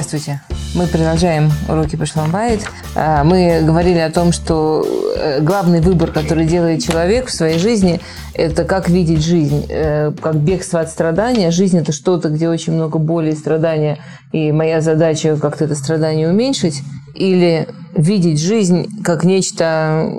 Здравствуйте. Мы продолжаем уроки по Шламбайт. А, мы говорили о том, что э, главный выбор, который делает человек в своей жизни, это как видеть жизнь, э, как бегство от страдания. Жизнь – это что-то, где очень много боли и страдания, и моя задача как-то это страдание уменьшить. Или видеть жизнь как нечто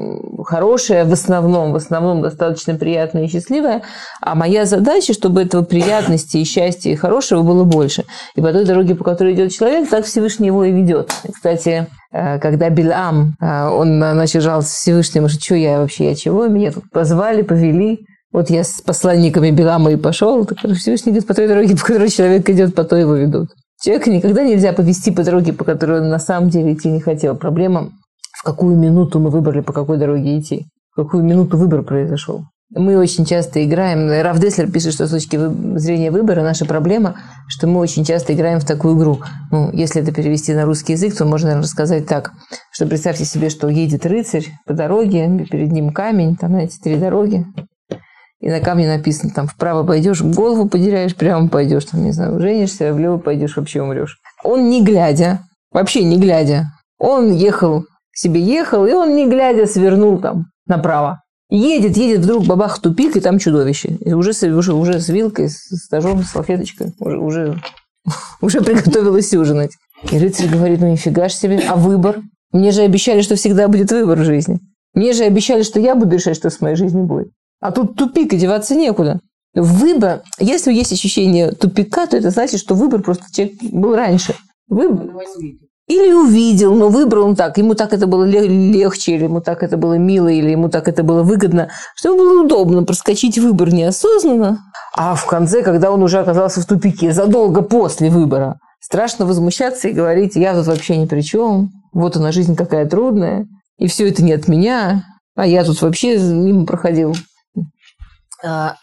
хорошее, в основном, в основном достаточно приятное и счастливое, а моя задача, чтобы этого приятности и счастья и хорошего было больше. И по той дороге, по которой идет человек, так Всевышний его и ведет. Кстати, э, когда Билам, э, он начал жаловаться Всевышнему, что что я вообще, я чего, меня тут позвали, повели, вот я с посланниками Билама и пошел, так Всевышний говорит, по той дороге, по которой человек идет, по той его ведут. Человека никогда нельзя повести по дороге, по которой он на самом деле идти не хотел. Проблема, в какую минуту мы выбрали, по какой дороге идти. В какую минуту выбор произошел. Мы очень часто играем, Раф Деслер пишет, что с точки зрения выбора наша проблема, что мы очень часто играем в такую игру. Ну, если это перевести на русский язык, то можно наверное, рассказать так, что представьте себе, что едет рыцарь по дороге, перед ним камень, там, эти три дороги, и на камне написано, там, вправо пойдешь, голову потеряешь, прямо пойдешь, там, не знаю, женишься, влево пойдешь, вообще умрешь. Он не глядя, вообще не глядя, он ехал, себе ехал, и он не глядя свернул там направо. Едет, едет, вдруг бабах тупик, и там чудовище. И уже, уже, уже с вилкой, с ножом, с салфеточкой, уже, уже, уже приготовилась ужинать. И рыцарь говорит, ну нифига ж себе, а выбор? Мне же обещали, что всегда будет выбор в жизни. Мне же обещали, что я буду решать, что с моей жизнью будет. А тут тупик, и деваться некуда. Выбор, если есть ощущение тупика, то это значит, что выбор просто человек был раньше. Выбор. Или увидел, но выбрал он так. Ему так это было легче, или ему так это было мило, или ему так это было выгодно, что ему было удобно проскочить выбор неосознанно. А в конце, когда он уже оказался в тупике, задолго после выбора, страшно возмущаться и говорить, я тут вообще ни при чем, вот она жизнь какая трудная, и все это не от меня, а я тут вообще мимо проходил. А,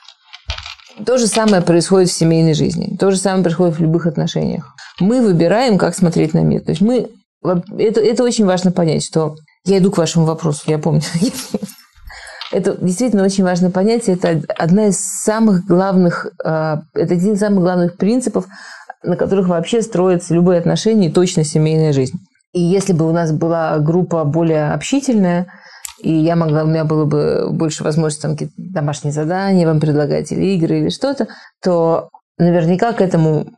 то же самое происходит в семейной жизни. То же самое происходит в любых отношениях. Мы выбираем, как смотреть на мир. То есть мы... Это, это очень важно понять, что... Я иду к вашему вопросу, я помню. Это действительно очень важно понять. Это одна из самых главных... А, это один из самых главных принципов, на которых вообще строятся любые отношения и точно семейная жизнь. И если бы у нас была группа более общительная, и я могла, у меня было бы больше возможностей там какие-то домашние задания вам предлагать или игры или что-то, то наверняка к этому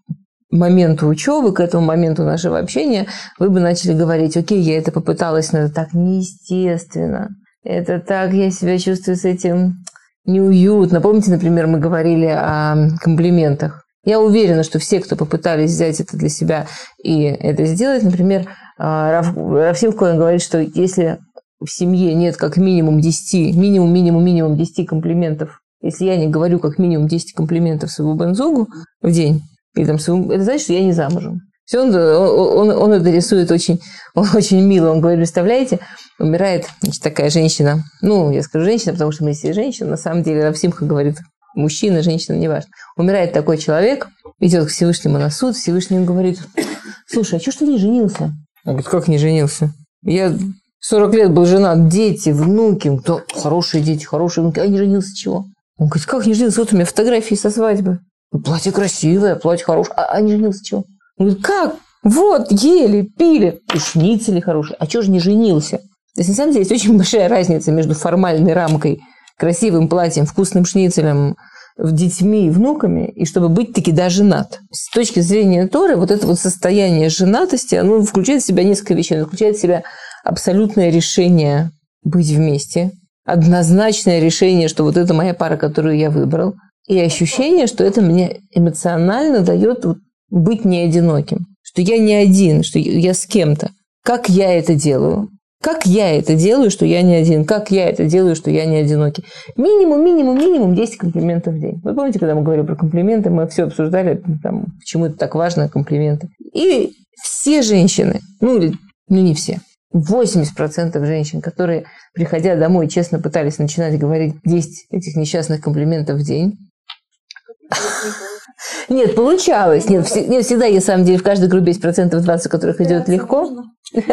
моменту учебы, к этому моменту нашего общения вы бы начали говорить, окей, я это попыталась, но это так неестественно, это так, я себя чувствую с этим неуютно. Помните, например, мы говорили о комплиментах. Я уверена, что все, кто попытались взять это для себя и это сделать, например, а, Раф, Рафсим Коэн говорит, что если в семье нет как минимум 10, минимум, минимум, минимум 10 комплиментов, если я не говорю как минимум 10 комплиментов своему бензогу в день, или там своему, это значит, что я не замужем. Все, он, он, он это рисует очень, он очень мило. Он говорит, представляете, умирает значит, такая женщина. Ну, я скажу женщина, потому что мы все женщины. На самом деле, Равсимха говорит, мужчина, женщина, неважно. Умирает такой человек, идет к Всевышнему на суд, Всевышний ему говорит, слушай, а что ж ты не женился? Он говорит, как не женился? Я 40 лет был женат, дети, внуки, кто хорошие дети, хорошие внуки, а не женился чего? Он говорит, как не женился? Вот у меня фотографии со свадьбы. «Ну, платье красивое, платье хорошее, а, а не женился чего? Он говорит, как? Вот, ели, пили, и шницели хорошие. А чего же не женился? То есть, на самом деле, есть очень большая разница между формальной рамкой, красивым платьем, вкусным шницелем, детьми и внуками, и чтобы быть таки да женат. С точки зрения Торы, вот это вот состояние женатости, оно включает в себя несколько вещей. Оно включает в себя абсолютное решение быть вместе, однозначное решение, что вот это моя пара, которую я выбрал, и ощущение, что это мне эмоционально дает быть не одиноким, что я не один, что я с кем-то. Как я это делаю? Как я это делаю, что я не один? Как я это делаю, что я не одинокий? Минимум, минимум, минимум 10 комплиментов в день. Вы помните, когда мы говорили про комплименты, мы все обсуждали, там, почему это так важно, комплименты. И все женщины, ну, или, ну не все, 80% женщин, которые, приходя домой, честно пытались начинать говорить 10 этих несчастных комплиментов в день. Нет, получалось. Нет, нет, всегда есть, на самом деле, в каждой группе есть процентов 20, которых идет легко.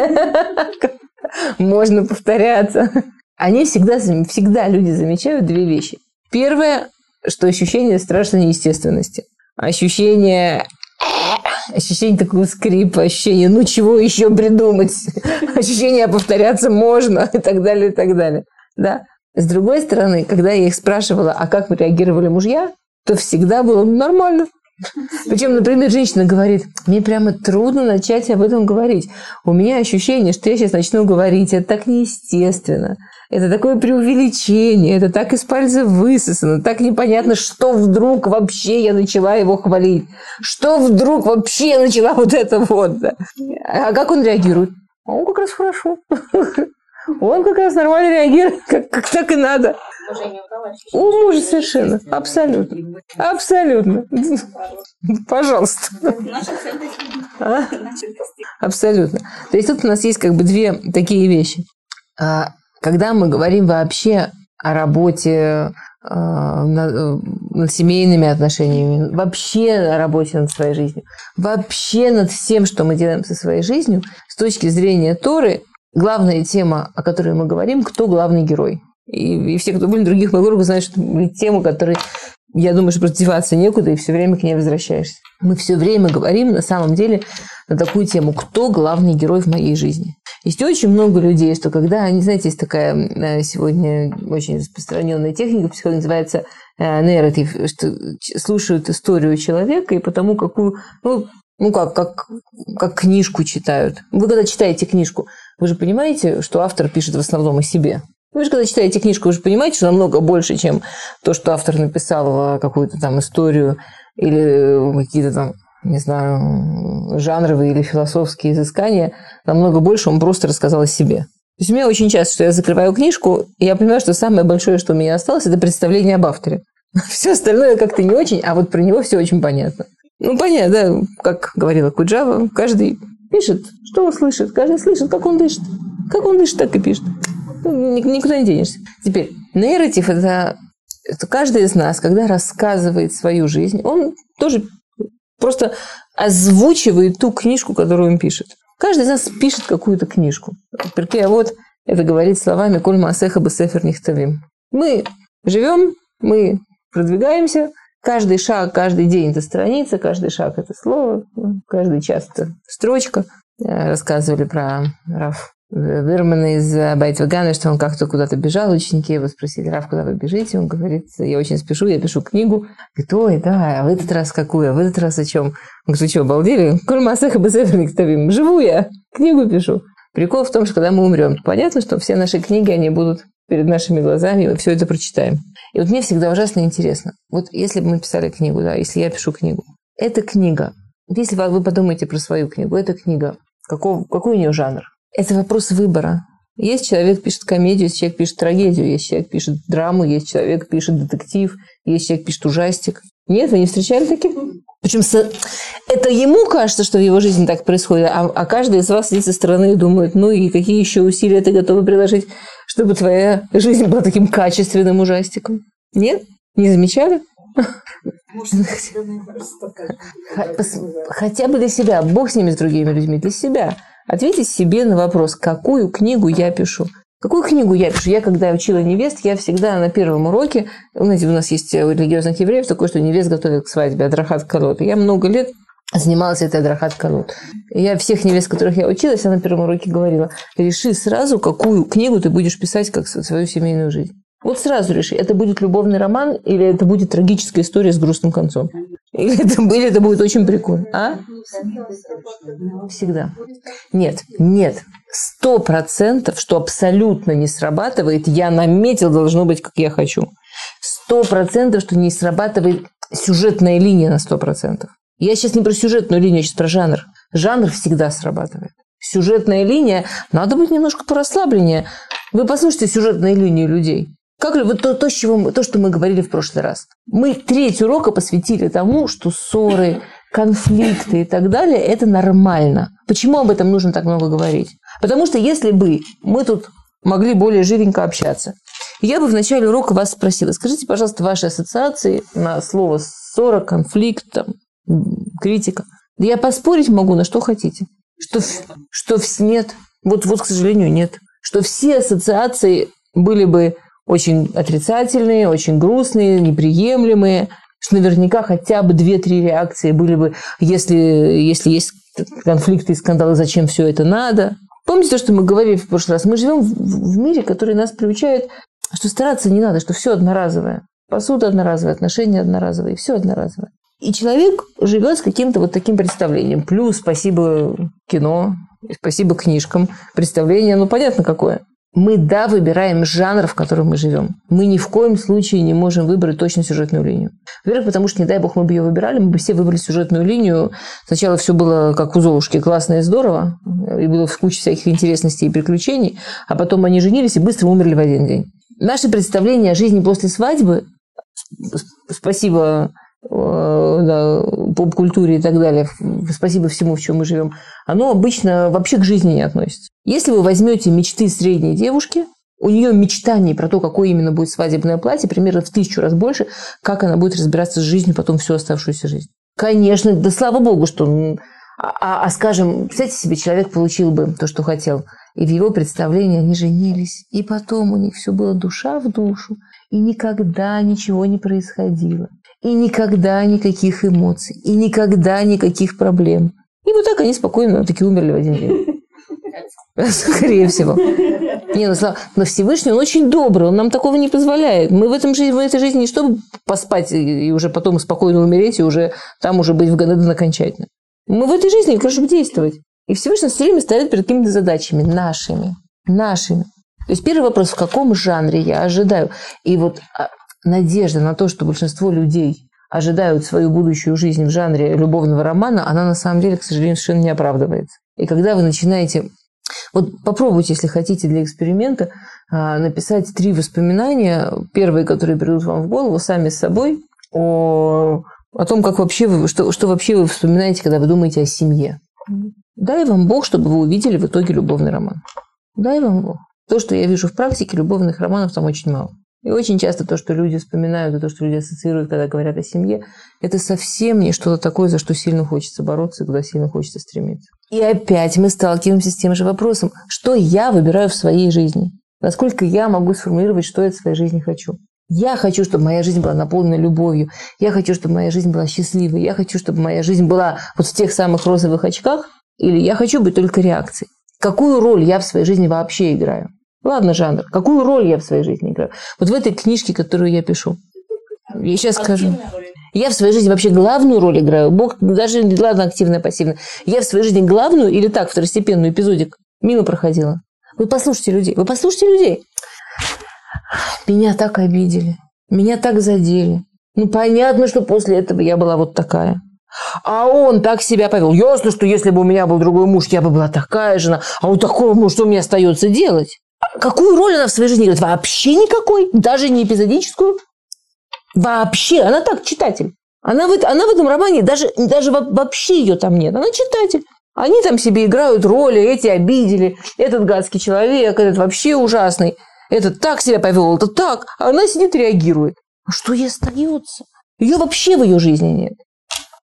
Можно повторяться. Они всегда, всегда люди замечают две вещи. Первое, что ощущение страшной неестественности. Ощущение ощущение такого скрипа, ощущение, ну чего еще придумать, ощущение повторяться можно и так далее, и так далее. Да? С другой стороны, когда я их спрашивала, а как реагировали мужья, то всегда было нормально. Причем, например, женщина говорит, мне прямо трудно начать об этом говорить. У меня ощущение, что я сейчас начну говорить, это так неестественно. Это такое преувеличение, это так из пальца высосано, так непонятно, что вдруг вообще я начала его хвалить. Что вдруг вообще я начала вот это вот. А как он реагирует? Он как раз хорошо. Он как раз нормально реагирует, как, как так и надо. У мужа совершенно. Абсолютно. Абсолютно. Пожалуйста. А? Абсолютно. То есть тут у нас есть как бы две такие вещи. А, когда мы говорим вообще о работе, а, над, над семейными отношениями, вообще о работе над своей жизнью, вообще над всем, что мы делаем со своей жизнью, с точки зрения Торы, главная тема, о которой мы говорим, кто главный герой. И, и все, кто были в других моих знают, что это тема, которой, я думаю, что просто некуда, и все время к ней возвращаешься. Мы все время говорим, на самом деле, на такую тему, кто главный герой в моей жизни. Есть очень много людей, что когда они, знаете, есть такая э, сегодня очень распространенная техника, психология называется э, нарратив, что слушают историю человека и потому какую, ну, ну как, как, как книжку читают. Вы когда читаете книжку, вы же понимаете, что автор пишет в основном о себе. Вы же, когда читаете книжку, вы же понимаете, что намного больше, чем то, что автор написал э, какую-то там историю или какие-то там, не знаю, жанровые или философские изыскания. Намного больше он просто рассказал о себе. То есть у меня очень часто, что я закрываю книжку, и я понимаю, что самое большое, что у меня осталось, это представление об авторе. Все остальное как-то не очень, а вот про него все очень понятно. Ну, понятно, да, как говорила Куджава, каждый пишет, что он слышит, каждый слышит, как он дышит. Как он дышит, так и пишет. Ну, никуда не денешься. Теперь, нарратив – это, это каждый из нас, когда рассказывает свою жизнь, он тоже просто озвучивает ту книжку, которую он пишет. Каждый из нас пишет какую-то книжку. А вот это говорит словами «Коль маасеха бесефер нихтавим». Мы живем, мы продвигаемся, Каждый шаг, каждый день – это страница, каждый шаг – это слово, каждый час – это строчка. Рассказывали про Раф Вирмана из Байтвагана, что он как-то куда-то бежал, ученики его спросили, Раф, куда вы бежите? Он говорит, я очень спешу, я пишу книгу. Говорит, ой, да, а в этот раз какую, а в этот раз о чем? Он говорит, вы что, обалдели? Коль масаха бесеферник Живу я, книгу пишу. Прикол в том, что когда мы умрем, понятно, что все наши книги, они будут перед нашими глазами, и мы все это прочитаем. И вот мне всегда ужасно интересно. Вот если бы мы писали книгу, да, если я пишу книгу, эта книга, если вы подумаете про свою книгу, эта книга, каков, какой у нее жанр? Это вопрос выбора. Есть человек пишет комедию, есть человек пишет трагедию, есть человек пишет драму, есть человек пишет детектив, есть человек пишет ужастик. Нет, вы не встречали таких? Причем это ему кажется, что в его жизни так происходит, а, а каждый из вас сидит со стороны и думает, ну и какие еще усилия ты готова приложить, чтобы твоя жизнь была таким качественным ужастиком. Нет? Не замечали? Хотя бы для себя. Бог с ними, с другими людьми. Для себя. Ответьте себе на вопрос, какую книгу я пишу. Какую книгу я пишу? Я, когда учила невест, я всегда на первом уроке, знаете, у нас есть у религиозных евреев такое, что невест готовят к свадьбе, Адрахат Калот. Я много лет занималась этой Адрахат Калот. Я всех невест, которых я училась, я на первом уроке говорила, реши сразу, какую книгу ты будешь писать как свою семейную жизнь. Вот сразу реши, это будет любовный роман или это будет трагическая история с грустным концом. Или это, или это будет очень прикольно. А? Всегда. Нет, нет. Сто процентов, что абсолютно не срабатывает, я наметил, должно быть, как я хочу. Сто процентов, что не срабатывает сюжетная линия на сто процентов. Я сейчас не про сюжетную линию, я сейчас про жанр. Жанр всегда срабатывает. Сюжетная линия, надо быть немножко порасслабленнее. Вы послушайте сюжетные линии людей. Как вот то, то, с чего то, что мы говорили в прошлый раз. Мы треть урока посвятили тому, что ссоры, конфликты и так далее – это нормально. Почему об этом нужно так много говорить? Потому что если бы мы тут могли более живенько общаться, я бы в начале урока вас спросила, скажите, пожалуйста, ваши ассоциации на слово ссора, конфликт, там, критика. Да я поспорить могу на что хотите. Что, что нет. Вот, вот, к сожалению, нет. Что все ассоциации были бы очень отрицательные, очень грустные, неприемлемые. Что наверняка хотя бы две-три реакции были бы, если, если есть конфликты и скандалы, зачем все это надо. Помните то, что мы говорили в прошлый раз? Мы живем в мире, который нас приучает, что стараться не надо, что все одноразовое. Посуда одноразовая, отношения одноразовые, все одноразовое. И человек живет с каким-то вот таким представлением. Плюс спасибо кино, спасибо книжкам. Представление, ну, понятно какое. Мы, да, выбираем жанр, в котором мы живем. Мы ни в коем случае не можем выбрать точно сюжетную линию. Во-первых, потому что, не дай бог, мы бы ее выбирали, мы бы все выбрали сюжетную линию. Сначала все было как у Золушки, классно и здорово, и было куча всяких интересностей и приключений, а потом они женились и быстро умерли в один день. Наше представление о жизни после свадьбы, спасибо да, поп-культуре и так далее, спасибо всему, в чем мы живем, оно обычно вообще к жизни не относится. Если вы возьмете мечты средней девушки, у нее мечтаний про то, какое именно будет свадебное платье, примерно в тысячу раз больше, как она будет разбираться с жизнью потом всю оставшуюся жизнь. Конечно, да слава богу, что... А, а, а скажем, представьте себе, человек получил бы то, что хотел, и в его представлении они женились, и потом у них все было душа в душу, и никогда ничего не происходило. И никогда никаких эмоций, и никогда никаких проблем. И вот так они спокойно таки умерли в один день. Скорее всего. Не, ну, но Всевышний, он очень добрый, он нам такого не позволяет. Мы в, этом, в этой жизни не чтобы поспать и уже потом спокойно умереть, и уже там уже быть в Ганеден окончательно. Мы в этой жизни, конечно, действовать. И Всевышний все время ставит перед какими-то задачами нашими. Нашими. То есть первый вопрос, в каком жанре я ожидаю? И вот а, надежда на то, что большинство людей ожидают свою будущую жизнь в жанре любовного романа, она на самом деле, к сожалению, совершенно не оправдывается. И когда вы начинаете... Вот попробуйте, если хотите, для эксперимента а, написать три воспоминания, первые, которые придут вам в голову, сами с собой, о, о том, как вообще вы, что, что вообще вы вспоминаете, когда вы думаете о семье. Дай вам Бог, чтобы вы увидели в итоге любовный роман. Дай вам Бог. То, что я вижу в практике, любовных романов там очень мало. И очень часто то, что люди вспоминают, и то, что люди ассоциируют, когда говорят о семье, это совсем не что-то такое, за что сильно хочется бороться, и куда сильно хочется стремиться. И опять мы сталкиваемся с тем же вопросом, что я выбираю в своей жизни? Насколько я могу сформулировать, что я в своей жизни хочу? Я хочу, чтобы моя жизнь была наполнена любовью. Я хочу, чтобы моя жизнь была счастливой. Я хочу, чтобы моя жизнь была вот в тех самых розовых очках. Или я хочу быть только реакцией. Какую роль я в своей жизни вообще играю? Ладно, жанр. Какую роль я в своей жизни играю? Вот в этой книжке, которую я пишу. Я сейчас скажу. Я в своей жизни вообще главную роль играю. Бог, даже, ладно, активная, пассивная. Я в своей жизни главную или так, второстепенную эпизодик мимо проходила. Вы послушайте людей. Вы послушайте людей. Меня так обидели. Меня так задели. Ну, понятно, что после этого я была вот такая. А он так себя повел. Ясно, что если бы у меня был другой муж, я бы была такая жена. А у такого мужа что мне остается делать? Какую роль она в своей жизни играет? Вообще никакой, даже не эпизодическую. Вообще, она так, читатель. Она в, она в этом романе, даже, даже вообще ее там нет. Она читатель. Они там себе играют роли, эти обидели, этот гадский человек, этот вообще ужасный, этот так себя повел, это так. А она сидит и реагирует. А что ей остается? Ее вообще в ее жизни нет.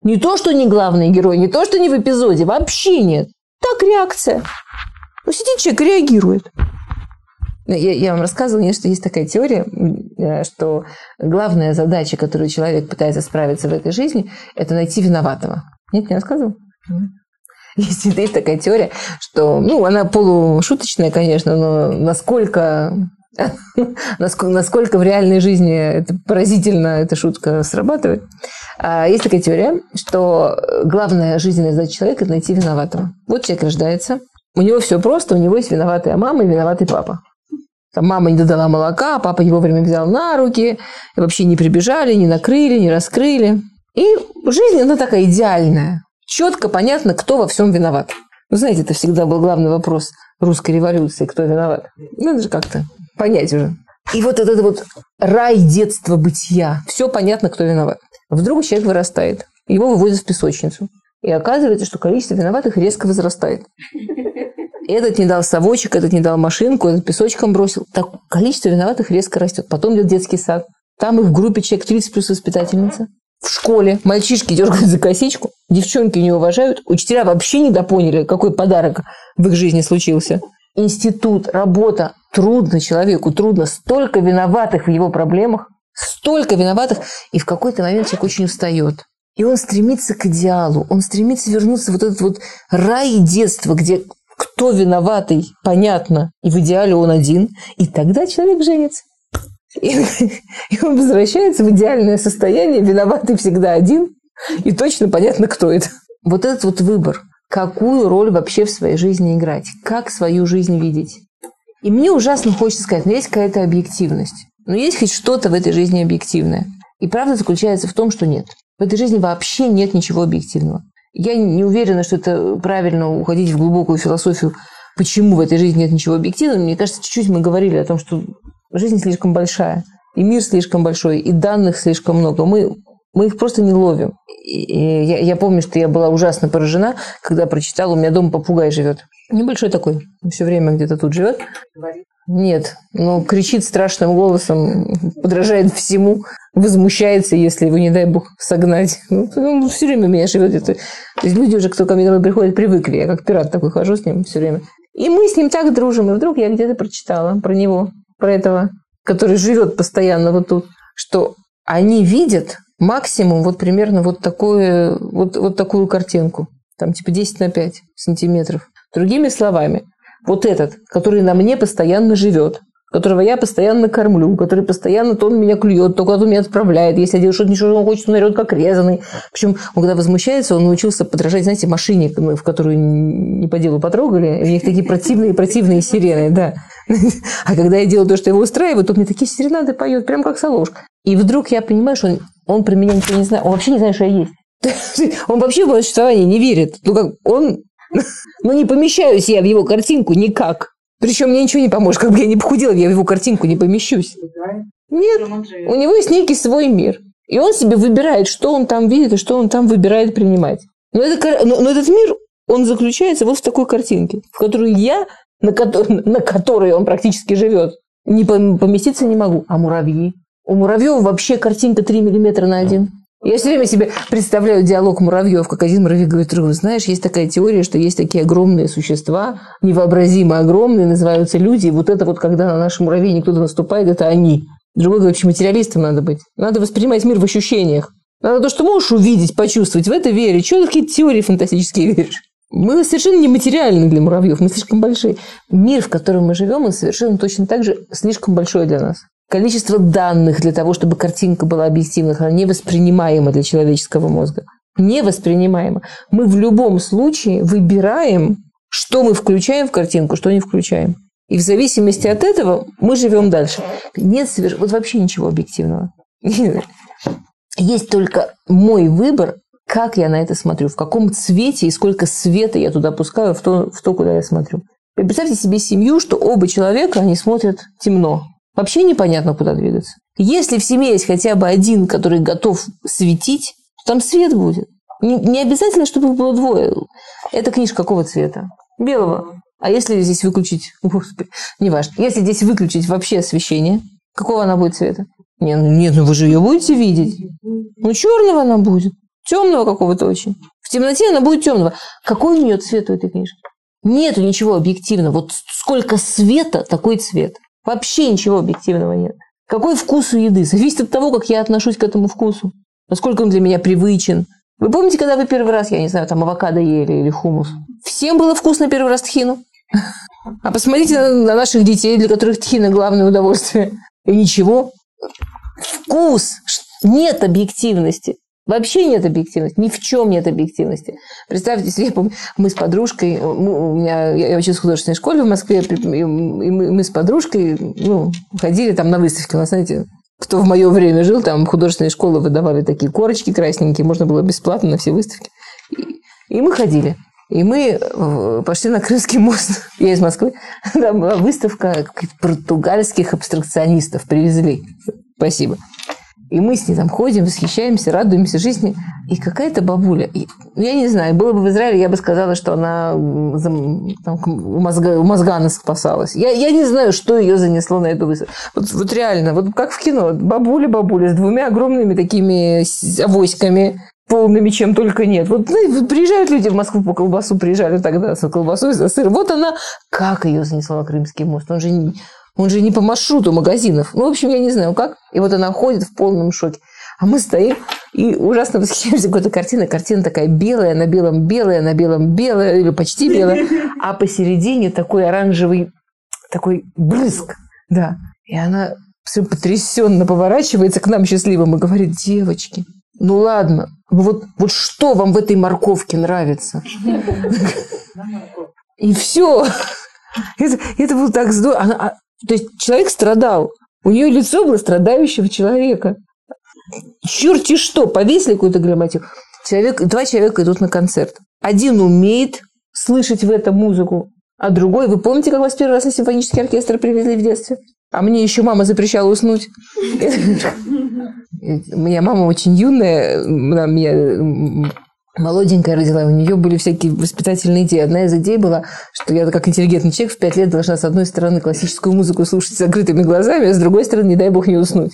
Не то, что не главный герой, не то, что не в эпизоде, вообще нет. Так реакция. Ну, сидит человек и реагирует. Я, я вам рассказывала, что есть такая теория, э, что главная задача, которую человек пытается справиться в этой жизни, это найти виноватого. Нет, не рассказывал? Есть, есть такая теория, что, ну, она полушуточная, конечно, но насколько насколько, насколько в реальной жизни это поразительно, эта шутка срабатывает. А есть такая теория, что главная жизненная задача человека – это найти виноватого. Вот человек рождается, у него все просто, у него есть виноватая мама и виноватый папа. Там мама не додала молока, папа его вовремя взял на руки, и вообще не прибежали, не накрыли, не раскрыли. И жизнь, она такая идеальная. Четко понятно, кто во всем виноват. Вы знаете, это всегда был главный вопрос русской революции, кто виноват. Надо же как-то понять уже. И вот этот вот рай детства бытия. Все понятно, кто виноват. Вдруг человек вырастает. Его выводят в песочницу. И оказывается, что количество виноватых резко возрастает. Этот не дал совочек, этот не дал машинку, этот песочком бросил. Так количество виноватых резко растет. Потом идет детский сад. Там их в группе человек 30 плюс воспитательница. В школе мальчишки дергают за косичку, девчонки не уважают, учителя вообще не допоняли, какой подарок в их жизни случился. Институт, работа. Трудно человеку, трудно. Столько виноватых в его проблемах. Столько виноватых. И в какой-то момент человек очень устает. И он стремится к идеалу. Он стремится вернуться в вот этот вот рай детства, где кто виноватый, понятно, и в идеале он один. И тогда человек женится. И, и он возвращается в идеальное состояние, виноватый всегда один, и точно понятно, кто это. Вот этот вот выбор, какую роль вообще в своей жизни играть, как свою жизнь видеть. И мне ужасно хочется сказать, но есть какая-то объективность. Но есть хоть что-то в этой жизни объективное. И правда заключается в том, что нет. В этой жизни вообще нет ничего объективного. Я не уверена, что это правильно уходить в глубокую философию, почему в этой жизни нет ничего объективного. Мне кажется, чуть-чуть мы говорили о том, что жизнь слишком большая, и мир слишком большой, и данных слишком много. Мы, мы их просто не ловим. И я, я помню, что я была ужасно поражена, когда прочитала, у меня дома попугай живет. Небольшой такой, все время где-то тут живет. Нет, но кричит страшным голосом, подражает всему, возмущается, если его, не дай бог, согнать. Ну, он все время меня живет. Это... То есть люди уже, кто ко мне домой приходит, привыкли. Я как пират такой хожу с ним все время. И мы с ним так дружим. И вдруг я где-то прочитала про него, про этого, который живет постоянно вот тут, что они видят максимум вот примерно вот, такое, вот, вот такую картинку. Там типа 10 на 5 сантиметров. Другими словами, вот этот, который на мне постоянно живет, которого я постоянно кормлю, который постоянно то он меня клюет, то куда-то меня отправляет. Если я делаю что-то, ничего он хочет, он орет как резанный. Причем, он когда возмущается, он научился подражать, знаете, машине, в которую не по делу потрогали. У них такие противные-противные сирены, да. А когда я делаю то, что его устраивает, то мне такие серенады поет, прям как Солошка. И вдруг я понимаю, что он, он про меня ничего не знает. Он вообще не знает, что я есть. Он вообще в мое существование не верит. Ну, как он ну, не помещаюсь я в его картинку никак. Причем мне ничего не поможет. Как бы я не похудела, я в его картинку не помещусь. Нет, у него есть некий свой мир. И он себе выбирает, что он там видит и что он там выбирает принимать. Но, это, но, но этот мир, он заключается вот в такой картинке, в которую я, на, которой, на которой он практически живет, не поместиться не могу. А муравьи? У муравьев вообще картинка 3 миллиметра на один. Я все время себе представляю диалог муравьев, как один муравей говорит другому, знаешь, есть такая теория, что есть такие огромные существа, невообразимо огромные, называются люди, и вот это вот, когда на наши муравей кто-то наступает, это они. Другой говорит, вообще материалистом надо быть. Надо воспринимать мир в ощущениях. Надо то, что можешь увидеть, почувствовать, в это верить. Чего ты какие-то теории фантастические веришь? Мы совершенно нематериальны для муравьев, мы слишком большие. Мир, в котором мы живем, он совершенно точно так же слишком большой для нас количество данных для того, чтобы картинка была объективной, она невоспринимаема для человеческого мозга. Невоспринимаема. Мы в любом случае выбираем, что мы включаем в картинку, что не включаем. И в зависимости от этого мы живем дальше. Нет соверш... вот вообще ничего объективного. Есть только мой выбор, как я на это смотрю, в каком цвете и сколько света я туда пускаю в то, в то куда я смотрю. Представьте себе семью, что оба человека, они смотрят темно. Вообще непонятно, куда двигаться. Если в семье есть хотя бы один, который готов светить, то там свет будет. Не, не обязательно, чтобы их было двое. Эта книжка какого цвета? Белого. А если здесь выключить, господи, неважно, если здесь выключить вообще освещение, какого она будет цвета? Ну, нет, ну вы же ее будете видеть. Ну, черного она будет. Темного какого-то очень. В темноте она будет темного. Какой у нее цвет у этой книжки? Нету ничего объективного. Вот сколько света, такой цвет. Вообще ничего объективного нет. Какой вкус у еды? Зависит от того, как я отношусь к этому вкусу. Насколько он для меня привычен. Вы помните, когда вы первый раз, я не знаю, там авокадо ели или хумус? Всем было вкусно первый раз тхину. А посмотрите на, на наших детей, для которых тхина главное удовольствие. И ничего. Вкус. Нет объективности. Вообще нет объективности, ни в чем нет объективности. Представьте себе, мы с подружкой, мы, у меня, я училась в художественной школе в Москве, и мы, мы с подружкой ну, ходили там на выставки. У нас, знаете, кто в мое время жил, там художественные школы выдавали такие корочки красненькие, можно было бесплатно на все выставки. И, и мы ходили. И мы э, пошли на Крымский мост. Я из Москвы. Там была выставка португальских абстракционистов. Привезли. Спасибо. И мы с ней там ходим, восхищаемся, радуемся жизни. И какая-то бабуля, и, ну, я не знаю, было бы в Израиле, я бы сказала, что она там, у, мозга, у Мозгана спасалась. Я, я не знаю, что ее занесло на эту выставку. Вот, вот реально, вот как в кино, бабуля-бабуля с двумя огромными такими авоськами, полными чем только нет. Вот ну, приезжают люди в Москву по колбасу, приезжали тогда за колбасой, за сыр. Вот она, как ее занесло на Крымский мост. Он же Он же не по маршруту магазинов. Ну, в общем, я не знаю как. И вот она ходит в полном шоке. А мы стоим и ужасно восхищаемся какой-то картиной. Картина такая белая, на белом белая, на белом белая, или почти белая. А посередине такой оранжевый, такой брызг. Да. И она все потрясенно поворачивается к нам счастливым и говорит, девочки, ну ладно, вот, вот что вам в этой морковке нравится? И все. Это, это было так здорово. Она, а, то есть человек страдал. У нее лицо было страдающего человека. Черти что, повесили какую-то грамматику. Человек, два человека идут на концерт. Один умеет слышать в этом музыку, а другой... Вы помните, как вас первый раз на симфонический оркестр привезли в детстве? А мне еще мама запрещала уснуть. У меня мама очень юная, меня молоденькая родила, у нее были всякие воспитательные идеи. Одна из идей была, что я как интеллигентный человек в пять лет должна с одной стороны классическую музыку слушать с закрытыми глазами, а с другой стороны, не дай бог, не уснуть.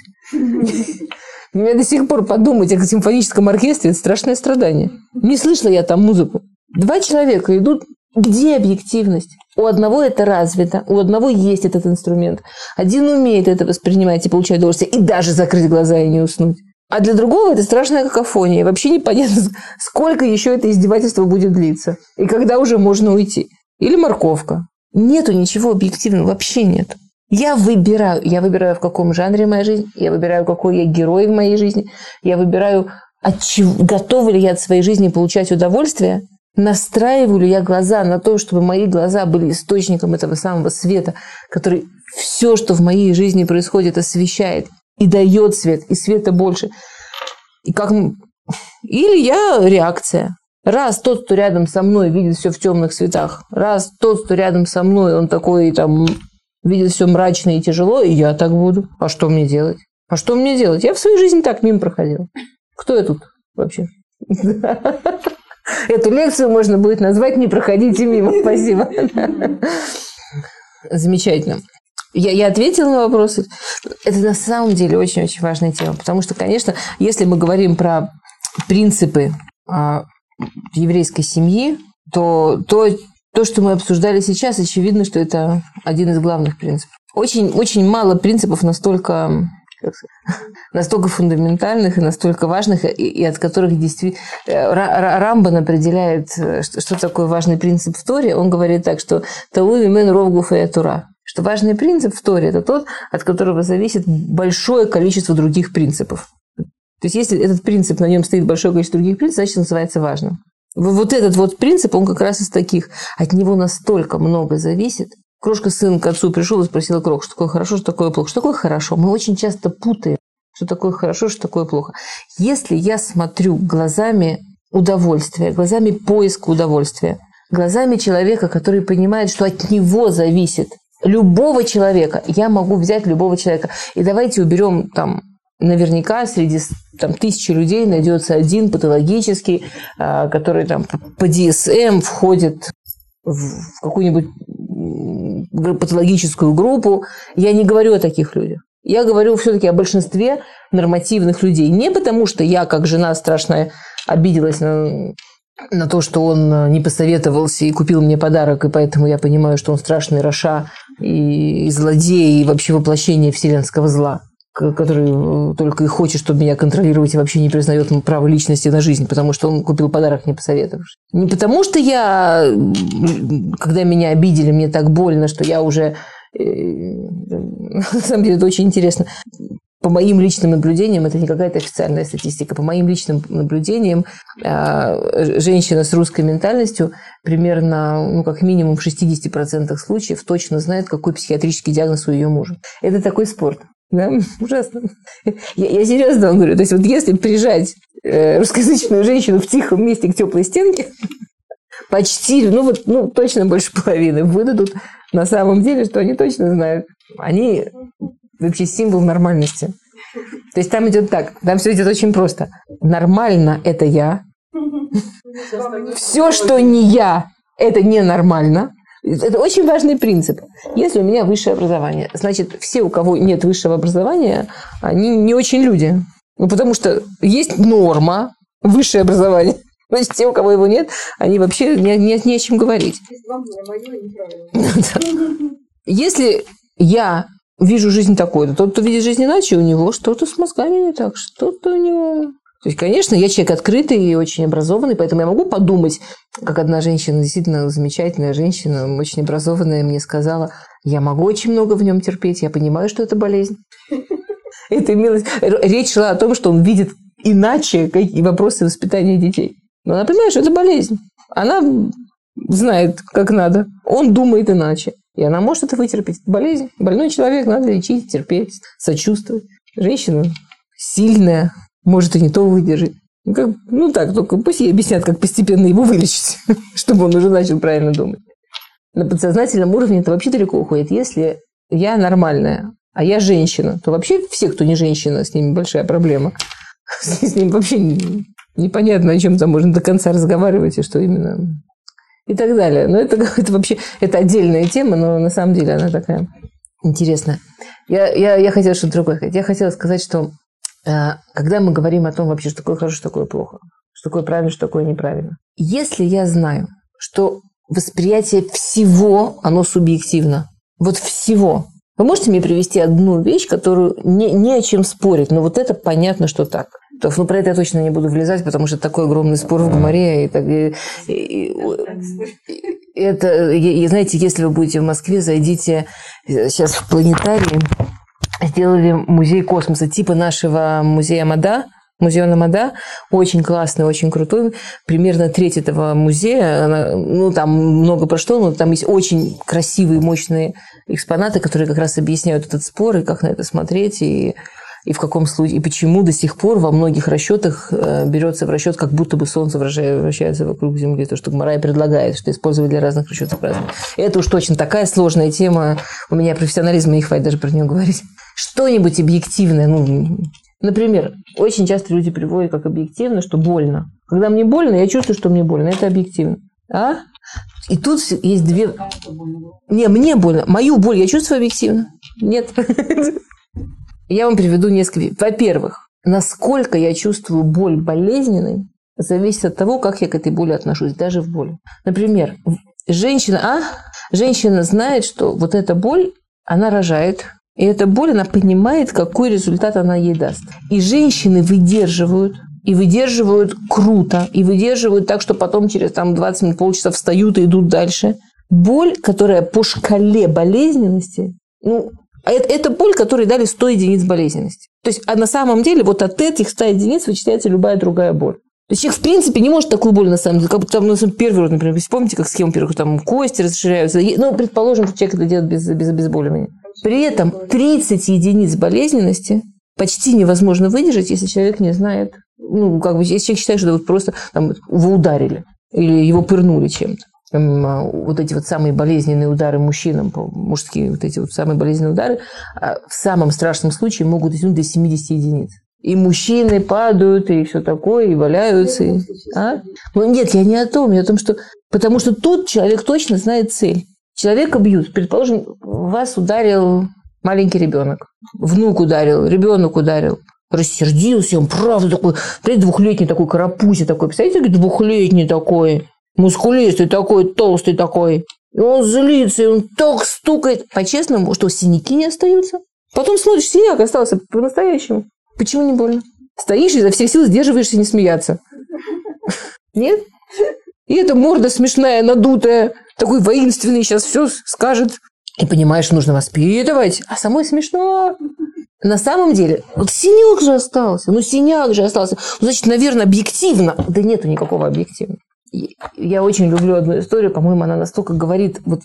Мне до сих пор подумать о симфоническом оркестре – это страшное страдание. Не слышала я там музыку. Два человека идут где объективность? У одного это развито, у одного есть этот инструмент. Один умеет это воспринимать и получать удовольствие, и даже закрыть глаза и не уснуть. А для другого это страшная какофония. Вообще непонятно, сколько еще это издевательство будет длиться. И когда уже можно уйти. Или морковка. Нету ничего объективного, вообще нет. Я выбираю. Я выбираю, в каком жанре моя жизнь. Я выбираю, какой я герой в моей жизни. Я выбираю, от чего, готова ли я от своей жизни получать удовольствие Настраиваю ли я глаза на то, чтобы мои глаза были источником этого самого света, который все, что в моей жизни происходит, освещает и дает свет, и света больше. И как... Или я реакция. Раз тот, кто рядом со мной, видит все в темных цветах, раз тот, кто рядом со мной, он такой там видит все мрачно и тяжело, и я так буду. А что мне делать? А что мне делать? Я в своей жизни так мимо проходила. Кто я тут вообще? Эту лекцию можно будет назвать «Не проходите мимо». Спасибо. Замечательно. Я, я ответила на вопросы. Это на самом деле очень-очень важная тема, потому что, конечно, если мы говорим про принципы а, еврейской семьи, то, то то, что мы обсуждали сейчас, очевидно, что это один из главных принципов. Очень, очень мало принципов настолько настолько фундаментальных и настолько важных, и, и от которых действительно... Э, Рамбан определяет, э, что, что такое важный принцип в Торе. Он говорит так, что «Талу имен ровгуф и тура», что важный принцип в Торе – это тот, от которого зависит большое количество других принципов. То есть, если этот принцип, на нем стоит большое количество других принципов, значит, называется важным. Вот этот вот принцип, он как раз из таких. От него настолько много зависит, Крошка сын к отцу пришел и спросила Крох, что такое хорошо, что такое плохо. Что такое хорошо? Мы очень часто путаем, что такое хорошо, что такое плохо. Если я смотрю глазами удовольствия, глазами поиска удовольствия, глазами человека, который понимает, что от него зависит любого человека, я могу взять любого человека. И давайте уберем там наверняка среди там, тысячи людей найдется один патологический, а, который там по DSM входит в какую-нибудь патологическую группу. Я не говорю о таких людях. Я говорю все-таки о большинстве нормативных людей. Не потому, что я, как жена страшная, обиделась на, на то, что он не посоветовался и купил мне подарок, и поэтому я понимаю, что он страшный Роша и, и злодей, и вообще воплощение вселенского зла который э, только и хочет, чтобы меня контролировать и вообще не признает право личности на жизнь, потому что он купил подарок, не посоветовавшись. Не потому что я, когда меня обидели, мне так больно, что я уже... Э, на самом деле это очень интересно. По моим личным наблюдениям, это не какая-то официальная статистика, по моим личным наблюдениям, а, женщина с русской ментальностью примерно, ну, как минимум в 60% случаев точно знает, какой психиатрический диагноз у ее мужа. Это такой спорт. Да? Ужасно. Я, я серьезно вам говорю. То есть вот если прижать э, русскоязычную женщину в тихом месте к теплой стенке, почти, ну вот, ну точно больше половины выдадут на самом деле, что они точно знают. Они вообще символ нормальности. То есть там идет так, там все идет очень просто. Нормально – это я. Все, что не я, это ненормально. Это очень важный принцип. Если у меня высшее образование, значит, все, у кого нет высшего образования, они не очень люди. Ну, потому что есть норма, высшее образование. Значит, те, у кого его нет, они вообще не, не, не о чем говорить. Если я вижу жизнь такой, тот, кто видит жизнь иначе, у него что-то с мозгами не так, что-то у него... То есть, конечно, я человек открытый и очень образованный, поэтому я могу подумать, как одна женщина, действительно замечательная женщина, очень образованная, мне сказала, я могу очень много в нем терпеть, я понимаю, что это болезнь. Это имелось... Речь шла о том, что он видит иначе какие вопросы воспитания детей. Но она понимает, что это болезнь. Она знает, как надо. Он думает иначе. И она может это вытерпеть. Болезнь. Больной человек надо лечить, терпеть, сочувствовать. Женщина сильная, может и не то выдержать. Ну, как, ну так, только пусть ей объяснят, как постепенно его вылечить, чтобы он уже начал правильно думать. На подсознательном уровне это вообще далеко уходит. Если я нормальная, а я женщина, то вообще все, кто не женщина, с ними большая проблема. С ним вообще непонятно, о чем там можно до конца разговаривать и что именно. И так далее. Но это, это вообще это отдельная тема, но на самом деле она такая интересная. Я, я, я хотела что-то другое сказать. Я хотела сказать, что э, когда мы говорим о том вообще, что такое хорошо, что такое плохо, что такое правильно, что такое неправильно. Если я знаю, что восприятие всего, оно субъективно, вот всего, вы можете мне привести одну вещь, которую не, не о чем спорить, но вот это понятно, что так. То, ну, про это я точно не буду влезать, потому что такой огромный спор в Гумаре. И, так, и, и, и, это, и, знаете, если вы будете в Москве, зайдите сейчас в планетарий. Сделали музей космоса, типа нашего музея Мада, Музей Намада очень классный, очень крутой. Примерно треть этого музея, она, ну, там много про что, но там есть очень красивые, мощные экспонаты, которые как раз объясняют этот спор, и как на это смотреть, и, и в каком случае, и почему до сих пор во многих расчетах э, берется в расчет, как будто бы Солнце вращается вокруг Земли, то, что Гмарай предлагает, что использовать для разных расчетов разных. Это уж точно такая сложная тема, у меня профессионализма не хватит даже про нее говорить. Что-нибудь объективное, ну, Например, очень часто люди приводят как объективно, что больно. Когда мне больно, я чувствую, что мне больно. Это объективно. А? И тут есть две... Не, мне больно. Мою боль я чувствую объективно? Нет. Я вам приведу несколько... Во-первых, насколько я чувствую боль болезненной, зависит от того, как я к этой боли отношусь, даже в боли. Например, женщина, а? Женщина знает, что вот эта боль, она рожает, и эта боль, она понимает, какой результат она ей даст. И женщины выдерживают, и выдерживают круто, и выдерживают так, что потом через там, 20 минут, полчаса встают и идут дальше. Боль, которая по шкале болезненности, ну, это, это боль, которой дали 100 единиц болезненности. То есть, а на самом деле вот от этих 100 единиц вычисляется любая другая боль. То есть человек, в принципе, не может такую боль, на самом деле, как там, ну, первый раз, например, помните, как схема первых, там, кости расширяются. Ну, предположим, что человек это делает без, без обезболивания. При этом 30 единиц болезненности почти невозможно выдержать, если человек не знает, ну, как бы, если человек считает, что вот просто там, его ударили или его пырнули чем-то. А, вот эти вот самые болезненные удары мужчинам, мужские вот эти вот самые болезненные удары, а, в самом страшном случае могут дотянуть до 70 единиц. И мужчины падают, и все такое, и валяются. И... А? Ну, нет, я не о том, я о том, что... Потому что тут человек точно знает цель. Человека бьют. Предположим, вас ударил маленький ребенок. Внук ударил, ребенок ударил. Рассердился, он правда такой, представляете, двухлетний такой карапузи такой. Представляете, двухлетний такой, мускулистый такой, толстый такой. И он злится, и он так стукает. По-честному, что синяки не остаются. Потом смотришь, синяк остался по-настоящему. Почему не больно? Стоишь и изо всех сил сдерживаешься не смеяться. Нет? И эта морда смешная, надутая, такой воинственный, сейчас все скажет. И понимаешь, нужно воспитывать. А самой смешно. На самом деле, вот синяк же остался. Ну, синяк же остался. Ну, значит, наверное, объективно. Да нету никакого объективного. Я очень люблю одну историю. По-моему, она настолько говорит вот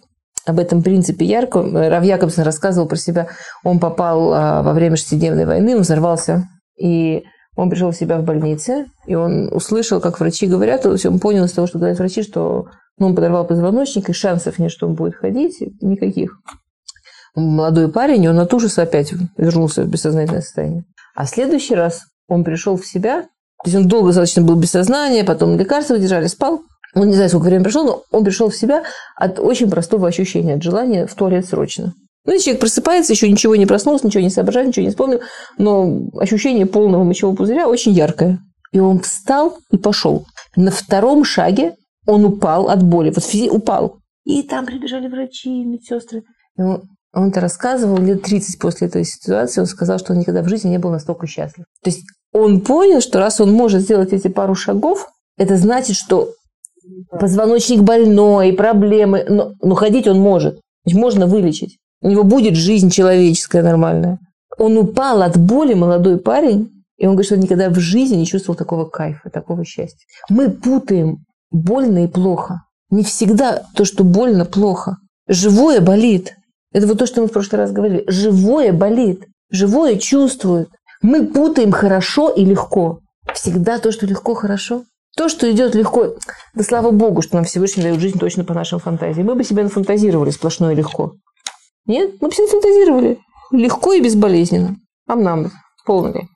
об этом принципе ярко. Рав Якобсон рассказывал про себя. Он попал а, во время шестидневной войны, он взорвался. И он пришел в себя в больнице, и он услышал, как врачи говорят, он понял из того, что говорят врачи, что ну, он подорвал позвоночник, и шансов нет, что он будет ходить, никаких. Молодой парень, он от ужаса опять вернулся в бессознательное состояние. А следующий раз он пришел в себя, то есть он долго достаточно был без сознания, потом лекарства держали, спал. Он не знает, сколько времени пришел, но он пришел в себя от очень простого ощущения, от желания в туалет срочно. Ну, и человек просыпается, еще ничего не проснулся, ничего не соображает, ничего не вспомнил, но ощущение полного мочевого пузыря очень яркое. И он встал и пошел. На втором шаге он упал от боли, вот физи упал. И там прибежали врачи, медсестры. И он, Он это рассказывал лет 30 после этой ситуации. Он сказал, что он никогда в жизни не был настолько счастлив. То есть он понял, что раз он может сделать эти пару шагов, это значит, что позвоночник больной, проблемы, но, но ходить он может. Значит, можно вылечить. У него будет жизнь человеческая нормальная. Он упал от боли, молодой парень, и он говорит, что он никогда в жизни не чувствовал такого кайфа, такого счастья. Мы путаем больно и плохо. Не всегда то, что больно, плохо. Живое болит. Это вот то, что мы в прошлый раз говорили. Живое болит. Живое чувствует. Мы путаем хорошо и легко. Всегда то, что легко, хорошо. То, что идет легко, да слава богу, что нам Всевышний дает жизнь точно по нашим фантазиям. Мы бы себя нафантазировали сплошное легко. Нет, мы бы себя нафантазировали. Легко и безболезненно. А нам полный.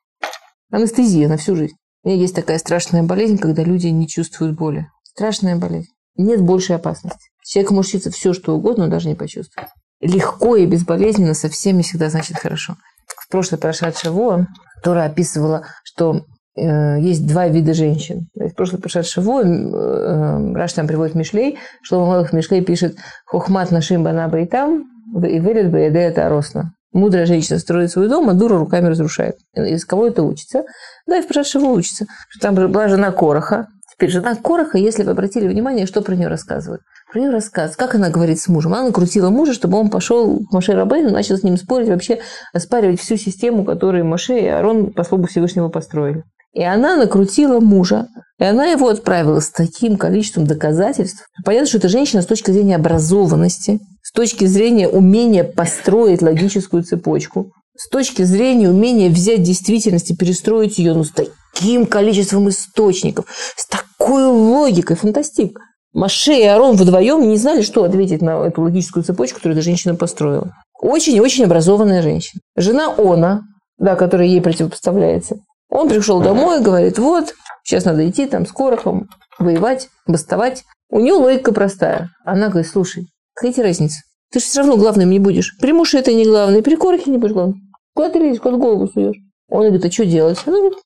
Анестезия на всю жизнь. У меня есть такая страшная болезнь, когда люди не чувствуют боли. Страшная болезнь. Нет большей опасности. Человек может все, что угодно, но даже не почувствует. Легко и безболезненно совсем не всегда значит хорошо. В прошлой прошедшей Во Тора описывала, что э, есть два вида женщин. В прошлой прошедшей Во э, Раш там приводит Мишлей, что Малых Мишлей пишет «Хохмат нашим банаба и там, и вылет бы это росно». Мудрая женщина строит свой дом, а дура руками разрушает. Из кого это учится? Да, и в Прошашево учится. Что там была жена Короха. Теперь жена Короха, если вы обратили внимание, что про нее рассказывают. Про нее рассказывают, как она говорит с мужем. Она накрутила мужа, чтобы он пошел к Маше Рабейну, начал с ним спорить, вообще оспаривать всю систему, которую Маше и Арон по слову Всевышнего построили. И она накрутила мужа, и она его отправила с таким количеством доказательств. Понятно, что эта женщина с точки зрения образованности, с точки зрения умения построить логическую цепочку, с точки зрения умения взять действительность и перестроить ее ну, с таким количеством источников, с такой логикой, фантастик. Маше и Арон вдвоем не знали, что ответить на эту логическую цепочку, которую эта женщина построила. Очень-очень образованная женщина. Жена Она, да, которая ей противопоставляется. Он пришел домой и говорит, вот, сейчас надо идти там с Корохом, воевать, бастовать. У нее логика простая. Она говорит, слушай, Какая тебе разница? Ты же все равно главным не будешь. При муше это не главное, при корохе не будешь главным. Куда ты лезешь, куда голову суешь? Он говорит, а что делать? Она говорит,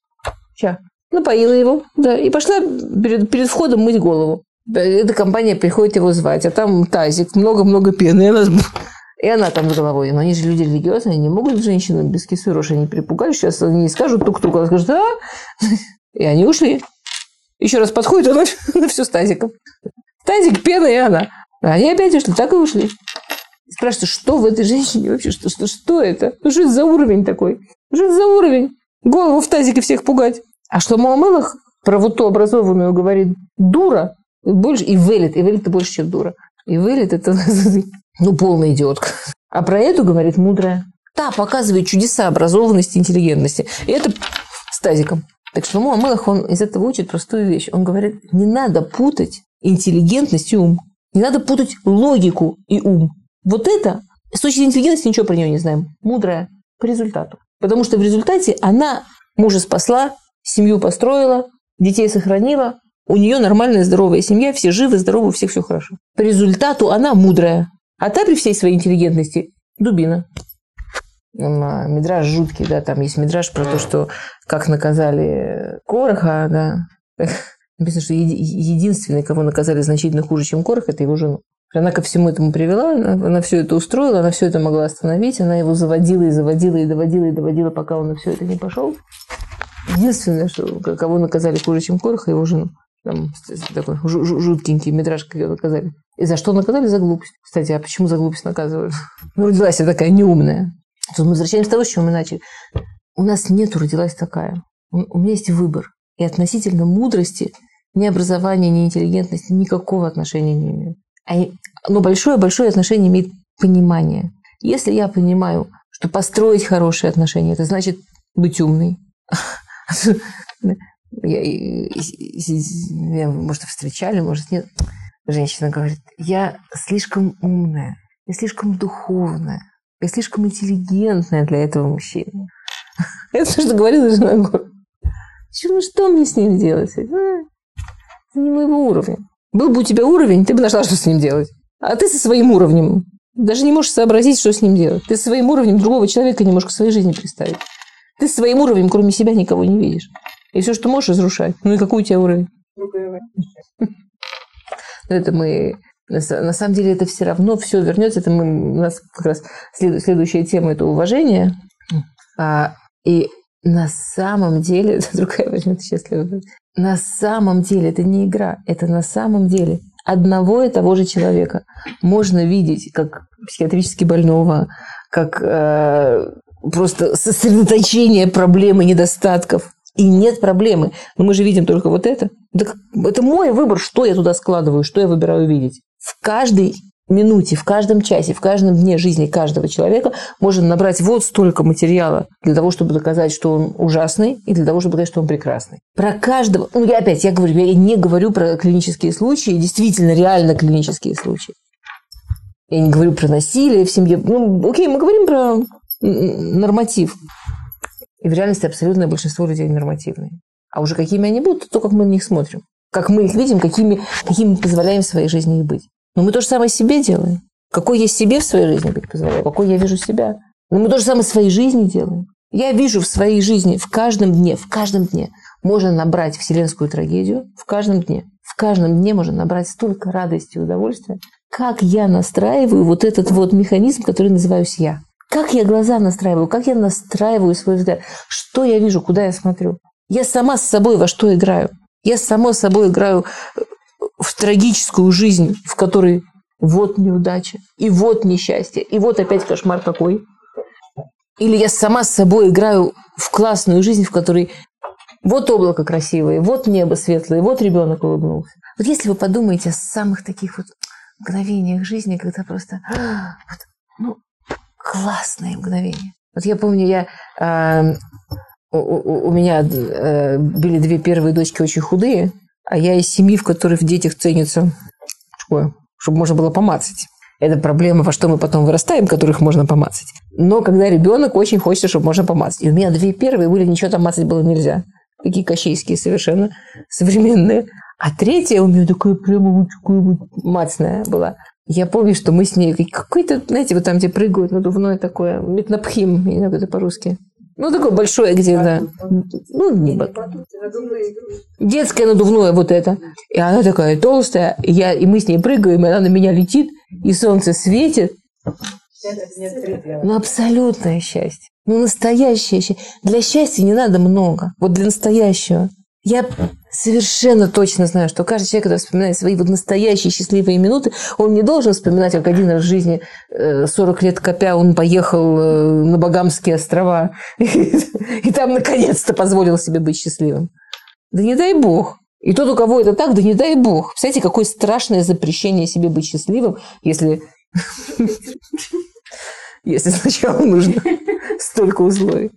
ща. Напоила его, да, и пошла перед, перед входом мыть голову. Эта компания приходит его звать, а там тазик, много-много пены. И она, и она там с головой. Но они же люди религиозные, они могут женщину без кисуроши не припугали. Сейчас они скажут тук-тук, она скажет, да. И они ушли. Еще раз подходит, она все с тазиком. Тазик, пена и она. Они опять ушли, так и ушли. Спрашивают, что в этой женщине вообще, что, что, что это? Ну, что это за уровень такой? Что это за уровень? Голову в тазике всех пугать. А что Муамелах про вот ту образованную говорит дура, больше, и велит, и велит это больше, чем дура. И велит это, ну, полная идиотка. А про эту говорит мудрая. Та показывает чудеса образованности, интеллигентности. И это с тазиком. Так что Муамелах, он из этого учит простую вещь. Он говорит, не надо путать интеллигентность и ум. Не надо путать логику и ум. Вот это, с точки зрения интеллигентности, ничего про нее не знаем. Мудрая по результату. Потому что в результате она мужа спасла, семью построила, детей сохранила, у нее нормальная здоровая семья, все живы, здоровы, у всех все хорошо. По результату она мудрая. А та при всей своей интеллигентности дубина. А, мидраж жуткий, да, там есть мидраж про то, что как наказали Короха, да. Написано, что единственный, кого наказали значительно хуже, чем Корах, это его жену. Она ко всему этому привела, она, она все это устроила, она все это могла остановить, она его заводила и заводила и доводила и доводила, пока он на все это не пошел. Единственное, что, кого наказали хуже, чем Короха, его жену. Там такой жуткенький метраж, как ее наказали. И за что наказали? За глупость. Кстати, а почему за глупость наказывают? Ну, родилась я такая неумная. Тут мы возвращаемся к тому, с чего мы начали. У нас нет родилась такая. У меня есть выбор. И относительно мудрости ни образование, ни интеллигентность никакого отношения не имеют. Но большое-большое отношение имеет понимание. Если я понимаю, что построить хорошие отношения, это значит быть умной. Я, я, может, встречали, может, нет. Женщина говорит, я слишком умная, я слишком духовная, я слишком интеллигентная для этого мужчины. Это что говорила жена ну что мне с ним делать? Это не моего уровня. Был бы у тебя уровень, ты бы нашла, что с ним делать. А ты со своим уровнем даже не можешь сообразить, что с ним делать. Ты со своим уровнем другого человека не можешь к своей жизни представить. Ты своим уровнем, кроме себя, никого не видишь. И все, что можешь, разрушать. Ну и какой у тебя уровень? Это мы На, самом деле это все равно все вернется. Это мы, у нас как раз след, следующая тема – это уважение. А, и на самом деле, это другая возьмет счастливая. На самом деле это не игра, это на самом деле одного и того же человека можно видеть как психиатрически больного, как э, просто сосредоточение проблем и недостатков. И нет проблемы. Но мы же видим только вот это. Это, это мой выбор, что я туда складываю, что я выбираю видеть. В каждой минуте, в каждом часе, в каждом дне жизни каждого человека можно набрать вот столько материала для того, чтобы доказать, что он ужасный, и для того, чтобы доказать, что он прекрасный. Про каждого, ну я опять, я говорю, я не говорю про клинические случаи, действительно реально клинические случаи. Я не говорю про насилие в семье. Ну, окей, мы говорим про норматив. И в реальности абсолютное большинство людей нормативные. А уже какими они будут, то как мы на них смотрим. Как мы их видим, какими, какими мы позволяем в своей жизни их быть. Но мы то же самое себе делаем. Какой я себе в своей жизни быть позволяю, какой я вижу себя. Но мы то же самое в своей жизни делаем. Я вижу в своей жизни в каждом дне, в каждом дне можно набрать вселенскую трагедию, в каждом дне. В каждом дне можно набрать столько радости и удовольствия, как я настраиваю вот этот вот механизм, который называюсь я. Как я глаза настраиваю, как я настраиваю свой взгляд, что я вижу, куда я смотрю. Я сама с собой во что играю. Я сама с собой играю в трагическую жизнь, в которой вот неудача, и вот несчастье, и вот опять кошмар какой. Или я сама с собой играю в классную жизнь, в которой вот облако красивое, вот небо светлое, вот ребенок улыбнулся. Вот если вы подумаете о самых таких вот мгновениях жизни, когда просто вот, ну, классные мгновения. Вот я помню, я э, у, у, меня э, были две первые дочки очень худые, а я из семьи, в которой в детях ценится, чтобы можно было помацать. Это проблема, во что мы потом вырастаем, которых можно помацать. Но когда ребенок очень хочет, чтобы можно помацать. И у меня две первые были, ничего там мацать было нельзя. Такие кощейские совершенно, современные. А третья у меня такая прямо вот такая вот мацная была. Я помню, что мы с ней какой-то, знаете, вот там, где прыгают надувное такое, метнопхим, не знаю, как это по-русски. Ну, такое большое где-то. Ну, не... Детское надувное вот это. И она такая толстая, и, я, и мы с ней прыгаем, и она на меня летит, и солнце светит. Ну, абсолютное счастье. Ну, настоящее счастье. Для счастья не надо много. Вот для настоящего. Я совершенно точно знаю, что каждый человек, когда вспоминает свои вот настоящие счастливые минуты, он не должен вспоминать, как один раз в жизни 40 э, лет копя он поехал э, на Багамские острова и там наконец-то позволил себе быть счастливым. Да не дай бог. И тот, у кого это так, да не дай бог. Представляете, какое страшное запрещение себе быть счастливым, если... Если сначала нужно столько условий.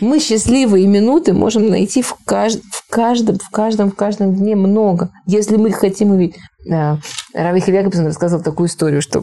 Мы счастливые минуты можем найти в, кажд... в каждом, в каждом, в каждом дне много, если мы хотим увидеть. Рави Якобсон рассказывал такую историю, что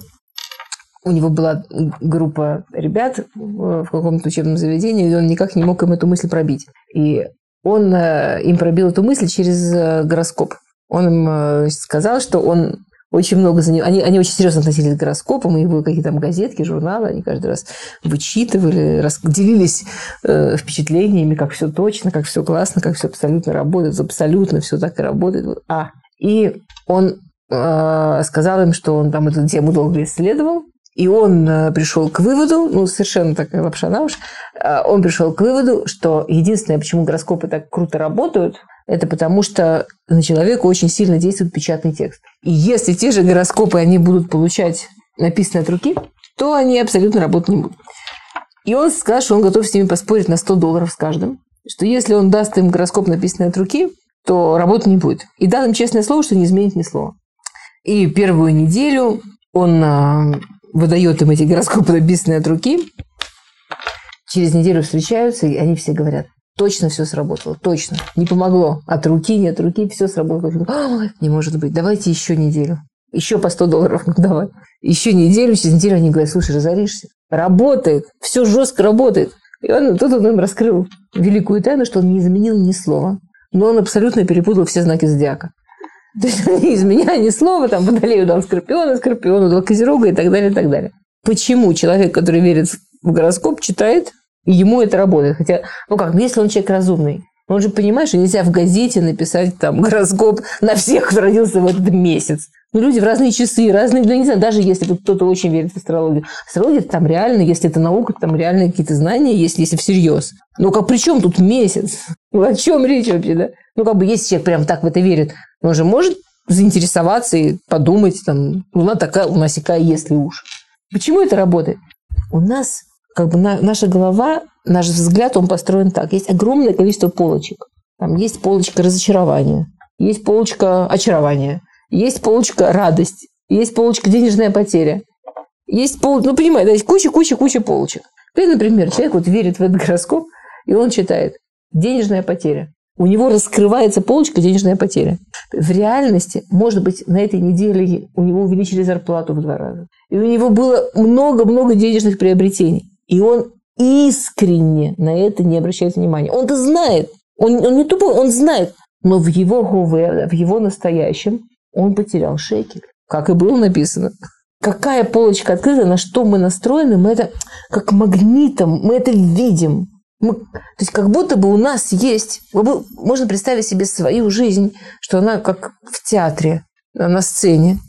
у него была группа ребят в каком-то учебном заведении, и он никак не мог им эту мысль пробить. И он э, им пробил эту мысль через э, гороскоп. Он им э, сказал, что он очень много за ним. Они, они очень серьезно относились к гороскопам, и были какие-то там газетки, журналы, они каждый раз вычитывали, рас, делились э, впечатлениями, как все точно, как все классно, как все абсолютно работает, абсолютно все так и работает. А, и он э, сказал им, что он там эту тему долго исследовал, и он э, пришел к выводу, ну, совершенно такая лапша на уши, э, он пришел к выводу, что единственное, почему гороскопы так круто работают – это потому что на человека очень сильно действует печатный текст. И если те же гороскопы они будут получать написанные от руки, то они абсолютно работать не будут. И он сказал, что он готов с ними поспорить на 100 долларов с каждым. Что если он даст им гороскоп, написанный от руки, то работы не будет. И дал им честное слово, что не изменит ни слова. И первую неделю он а, выдает им эти гороскопы, написанные от руки. Через неделю встречаются, и они все говорят, Точно все сработало, точно. Не помогло. От руки, не от руки, все сработало. Ой, не может быть, давайте еще неделю. Еще по 100 долларов, давай. Еще неделю, через неделю они говорят, слушай, разоришься. Работает, все жестко работает. И он, тут он им раскрыл великую тайну, что он не изменил ни слова. Но он абсолютно перепутал все знаки зодиака. То есть он не изменяя ни слова, там водолею дал скорпиона, скорпиону дал козерога и так далее, и так далее. Почему человек, который верит в гороскоп, читает и ему это работает. Хотя, ну как, ну если он человек разумный, Он же понимает, что нельзя в газете написать там гороскоп на всех, кто родился в этот месяц. Ну, люди в разные часы, разные, ну, не знаю, даже если кто-то очень верит в астрологию. Астрология там реально, если это наука, там реально какие-то знания есть, если всерьез. Ну, как при чем тут месяц? Ну, о чем речь вообще, да? Ну, как бы, если человек прям так в это верит, он же может заинтересоваться и подумать, там, луна такая, у нас такая, если уж. Почему это работает? У нас, как бы, на, наша голова, наш взгляд, он построен так. Есть огромное количество полочек. Там есть полочка разочарования, есть полочка очарования, есть полочка радость, есть полочка денежная потеря, есть пол, ну, понимаете, есть куча-куча-куча полочек. Ты, например, человек вот верит в этот гороскоп, и он читает денежная потеря. У него раскрывается полочка денежная потеря. В реальности, может быть, на этой неделе у него увеличили зарплату в два раза. И у него было много-много денежных приобретений. И он искренне на это не обращает внимания. Он-то знает. Он, он не тупой, он знает. Но в его ГВ, в его настоящем, он потерял шекель. Как и было написано. Какая полочка открыта, на что мы настроены, мы это как магнитом, мы это видим. Мы, то есть как будто бы у нас есть, можно представить себе свою жизнь, что она как в театре, на сцене.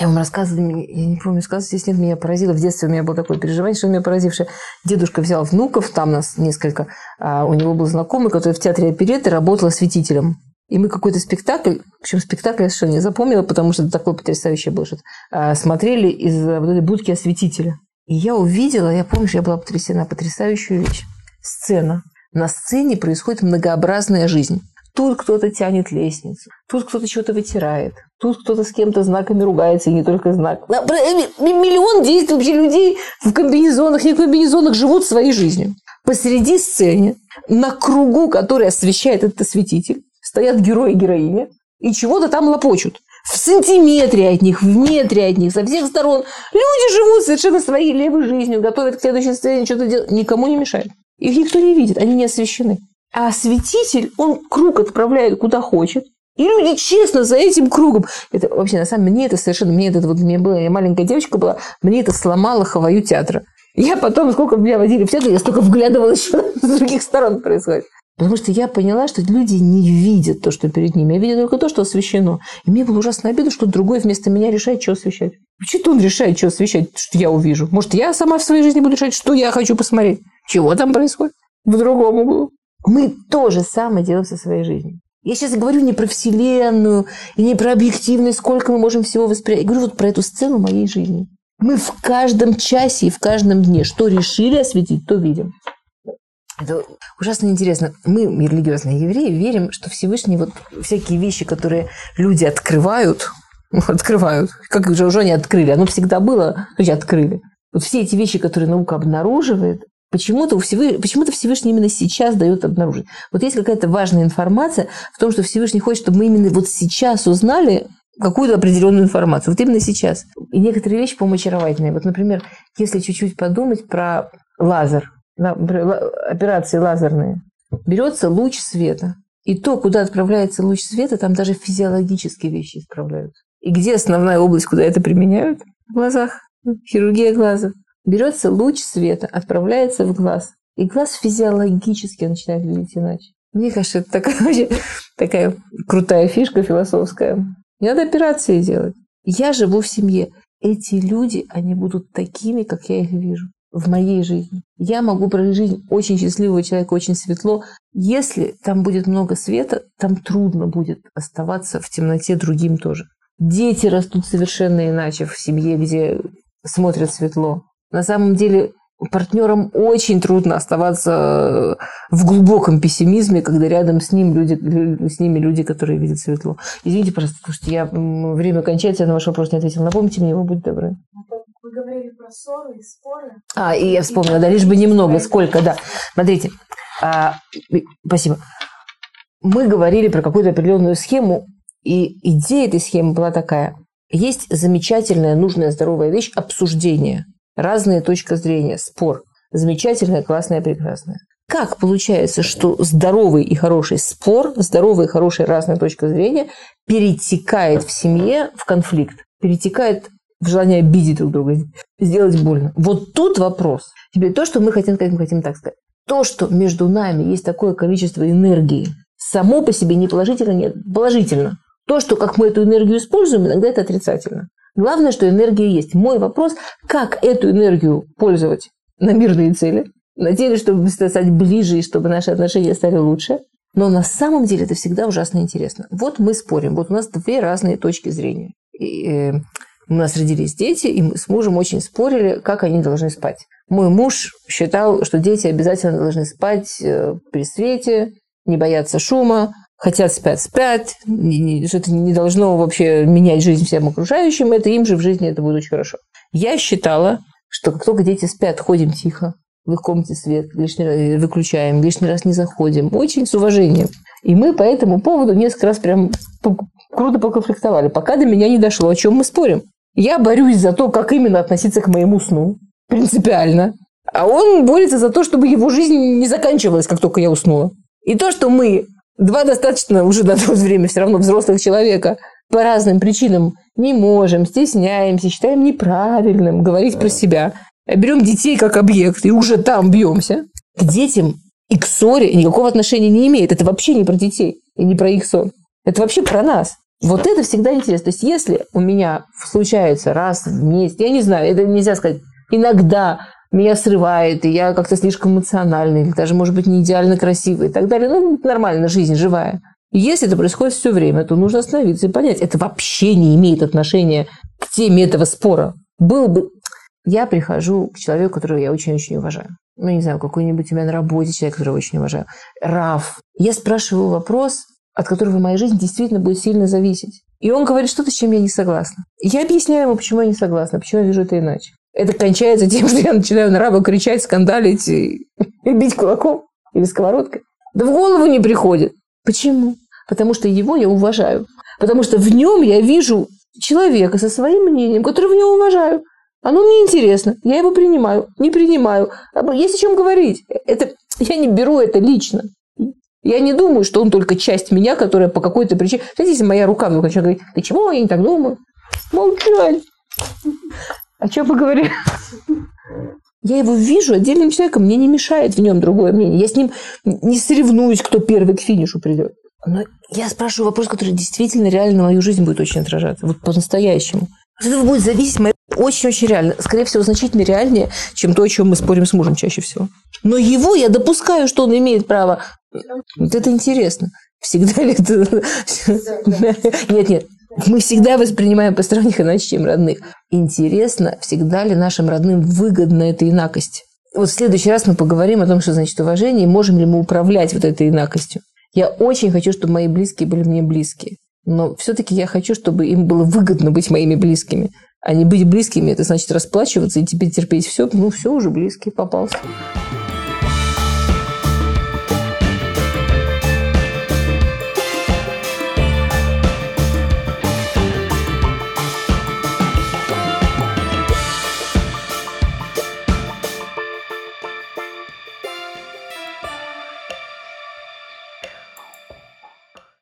Я вам рассказывала, я не помню, сказать, если нет, меня поразило. В детстве у меня было такое переживание, что меня поразившее. Дедушка взял внуков, там нас несколько. А у него был знакомый, который в театре опереты работал осветителем. И мы какой-то спектакль, в общем, спектакль я совершенно не запомнила, потому что это такое потрясающее было, что а, смотрели из вот этой будки осветителя. И я увидела, я помню, что я была потрясена, потрясающую вещь сцена. На сцене происходит многообразная жизнь. Тут кто-то тянет лестницу, тут кто-то что-то вытирает, тут кто-то с кем-то знаками ругается, и не только знак. Миллион действующих людей в комбинезонах, не в комбинезонах живут своей жизнью. Посреди сцены, на кругу, который освещает этот осветитель, стоят герои и героини, и чего-то там лопочут. В сантиметре от них, в метре от них, со всех сторон. Люди живут совершенно своей левой жизнью, готовят к следующей сцене, что-то делают. Никому не мешает. Их никто не видит, они не освещены. А осветитель, он круг отправляет куда хочет. И люди честно за этим кругом. Это вообще, на самом деле, мне это совершенно, мне это вот, мне была, я маленькая девочка была, мне это сломало хаваю театра. Я потом, сколько меня водили в театр, я столько вглядывалась, что с других сторон происходит. Потому что я поняла, что люди не видят то, что перед ними. Я видят только то, что освещено. И мне было ужасно обидно, что другой вместо меня решает, что освещать. Почему он решает, что освещать, что я увижу? Может, я сама в своей жизни буду решать, что я хочу посмотреть? Чего там происходит? В другом углу. Мы то же самое делаем со своей жизнью. Я сейчас говорю не про Вселенную и не про объективность, сколько мы можем всего воспринять. Я говорю вот про эту сцену моей жизни. Мы в каждом часе и в каждом дне что решили осветить, то видим. Это ужасно интересно. Мы, религиозные евреи, верим, что Всевышний вот всякие вещи, которые люди открывают, открывают, как же уже они открыли, оно всегда было, люди открыли. Вот все эти вещи, которые наука обнаруживает, почему-то, Всевышний, почему-то Всевышний именно сейчас дает обнаружить. Вот есть какая-то важная информация в том, что Всевышний хочет, чтобы мы именно вот сейчас узнали какую-то определенную информацию. Вот именно сейчас. И некоторые вещи, по-моему, очаровательные. Вот, например, если чуть-чуть подумать про лазер – операции лазерные, берется луч света. И то, куда отправляется луч света, там даже физиологические вещи исправляются. И где основная область, куда это применяют? В глазах. Хирургия глаза. Берется луч света, отправляется в глаз. И глаз физиологически начинает видеть иначе. Мне кажется, это такая, такая крутая фишка философская. Не надо операции делать. Я живу в семье. Эти люди, они будут такими, как я их вижу в моей жизни. Я могу прожить жизнь очень счастливого человека, очень светло. Если там будет много света, там трудно будет оставаться в темноте другим тоже. Дети растут совершенно иначе в семье, где смотрят светло. На самом деле партнерам очень трудно оставаться в глубоком пессимизме, когда рядом с, ним люди, с ними люди, которые видят светло. Извините, просто, потому что я время кончается, я на ваш вопрос не ответила. Напомните мне его, будьте добры. Вы говорили про ссоры и споры. А, и я вспомнила, да, лишь бы немного, сколько, да. Смотрите, а, спасибо. Мы говорили про какую-то определенную схему, и идея этой схемы была такая. Есть замечательная, нужная, здоровая вещь – обсуждение. Разные точки зрения, спор. Замечательная, классная, прекрасная. Как получается, что здоровый и хороший спор, здоровая и хорошая разная точка зрения перетекает в семье в конфликт, перетекает в желание обидеть друг друга, сделать больно. Вот тут вопрос. Теперь то, что мы хотим сказать, мы хотим так сказать. То, что между нами есть такое количество энергии, само по себе не положительно, нет, положительно. То, что как мы эту энергию используем, иногда это отрицательно. Главное, что энергия есть. Мой вопрос, как эту энергию пользовать на мирные цели, на деле, чтобы стать ближе и чтобы наши отношения стали лучше. Но на самом деле это всегда ужасно интересно. Вот мы спорим, вот у нас две разные точки зрения. И, э, у нас родились дети, и мы с мужем очень спорили, как они должны спать. Мой муж считал, что дети обязательно должны спать э, при свете, не бояться шума, хотят спят, спят, что это не должно вообще менять жизнь всем окружающим, это им же в жизни это будет очень хорошо. Я считала, что как только дети спят, ходим тихо, в их комнате свет лишний раз э, выключаем, лишний раз не заходим. Очень с уважением. И мы по этому поводу несколько раз прям круто поконфликтовали, пока до меня не дошло, о чем мы спорим. Я борюсь за то, как именно относиться к моему сну принципиально. А он борется за то, чтобы его жизнь не заканчивалась, как только я уснула. И то, что мы, два достаточно уже на то время все равно взрослых человека, по разным причинам не можем, стесняемся, считаем неправильным говорить про себя, берем детей как объект и уже там бьемся, к детям и к ссоре никакого отношения не имеет. Это вообще не про детей и не про их сон. Это вообще про нас. Вот это всегда интересно. То есть, если у меня случается раз в месяц, я не знаю, это нельзя сказать, иногда меня срывает, и я как-то слишком эмоциональный, или даже, может быть, не идеально красивый и так далее. Ну, нормально, жизнь живая. И если это происходит все время, то нужно остановиться и понять, это вообще не имеет отношения к теме этого спора. Был бы... Я прихожу к человеку, которого я очень-очень уважаю. Ну, не знаю, какой-нибудь у меня на работе человек, которого очень уважаю. Раф. Я спрашиваю вопрос, от которого моя жизнь действительно будет сильно зависеть. И он говорит что-то, с чем я не согласна. Я объясняю ему, почему я не согласна, почему я вижу это иначе. Это кончается тем, что я начинаю на раба кричать, скандалить и, и бить кулаком или сковородкой. Да в голову не приходит. Почему? Потому что его я уважаю. Потому что в нем я вижу человека со своим мнением, которого я уважаю. Оно мне интересно, я его принимаю, не принимаю. Есть о чем говорить. Это, я не беру это лично. Я не думаю, что он только часть меня, которая по какой-то причине... Знаете, если моя рука вдруг говорить, ты чего, я не так думаю. Молчать. О чем поговорим? Я его вижу отдельным человеком, мне не мешает в нем другое мнение. Я с ним не соревнуюсь, кто первый к финишу придет. Но я спрашиваю вопрос, который действительно реально на мою жизнь будет очень отражаться. Вот по-настоящему. От этого будет зависеть моя очень-очень реально. Скорее всего, значительно реальнее, чем то, о чем мы спорим с мужем чаще всего. Но его я допускаю, что он имеет право. Вот это интересно. Всегда ли это... Нет, нет. Мы всегда воспринимаем посторонних иначе, чем родных. Интересно, всегда ли нашим родным выгодна эта инакость? Вот в следующий раз мы поговорим о том, что значит уважение, и можем ли мы управлять вот этой инакостью. Я очень хочу, чтобы мои близкие были мне близкие. Но все-таки я хочу, чтобы им было выгодно быть моими близкими. А не быть близкими, это значит расплачиваться и теперь терпеть все. Ну, все уже близкий попался.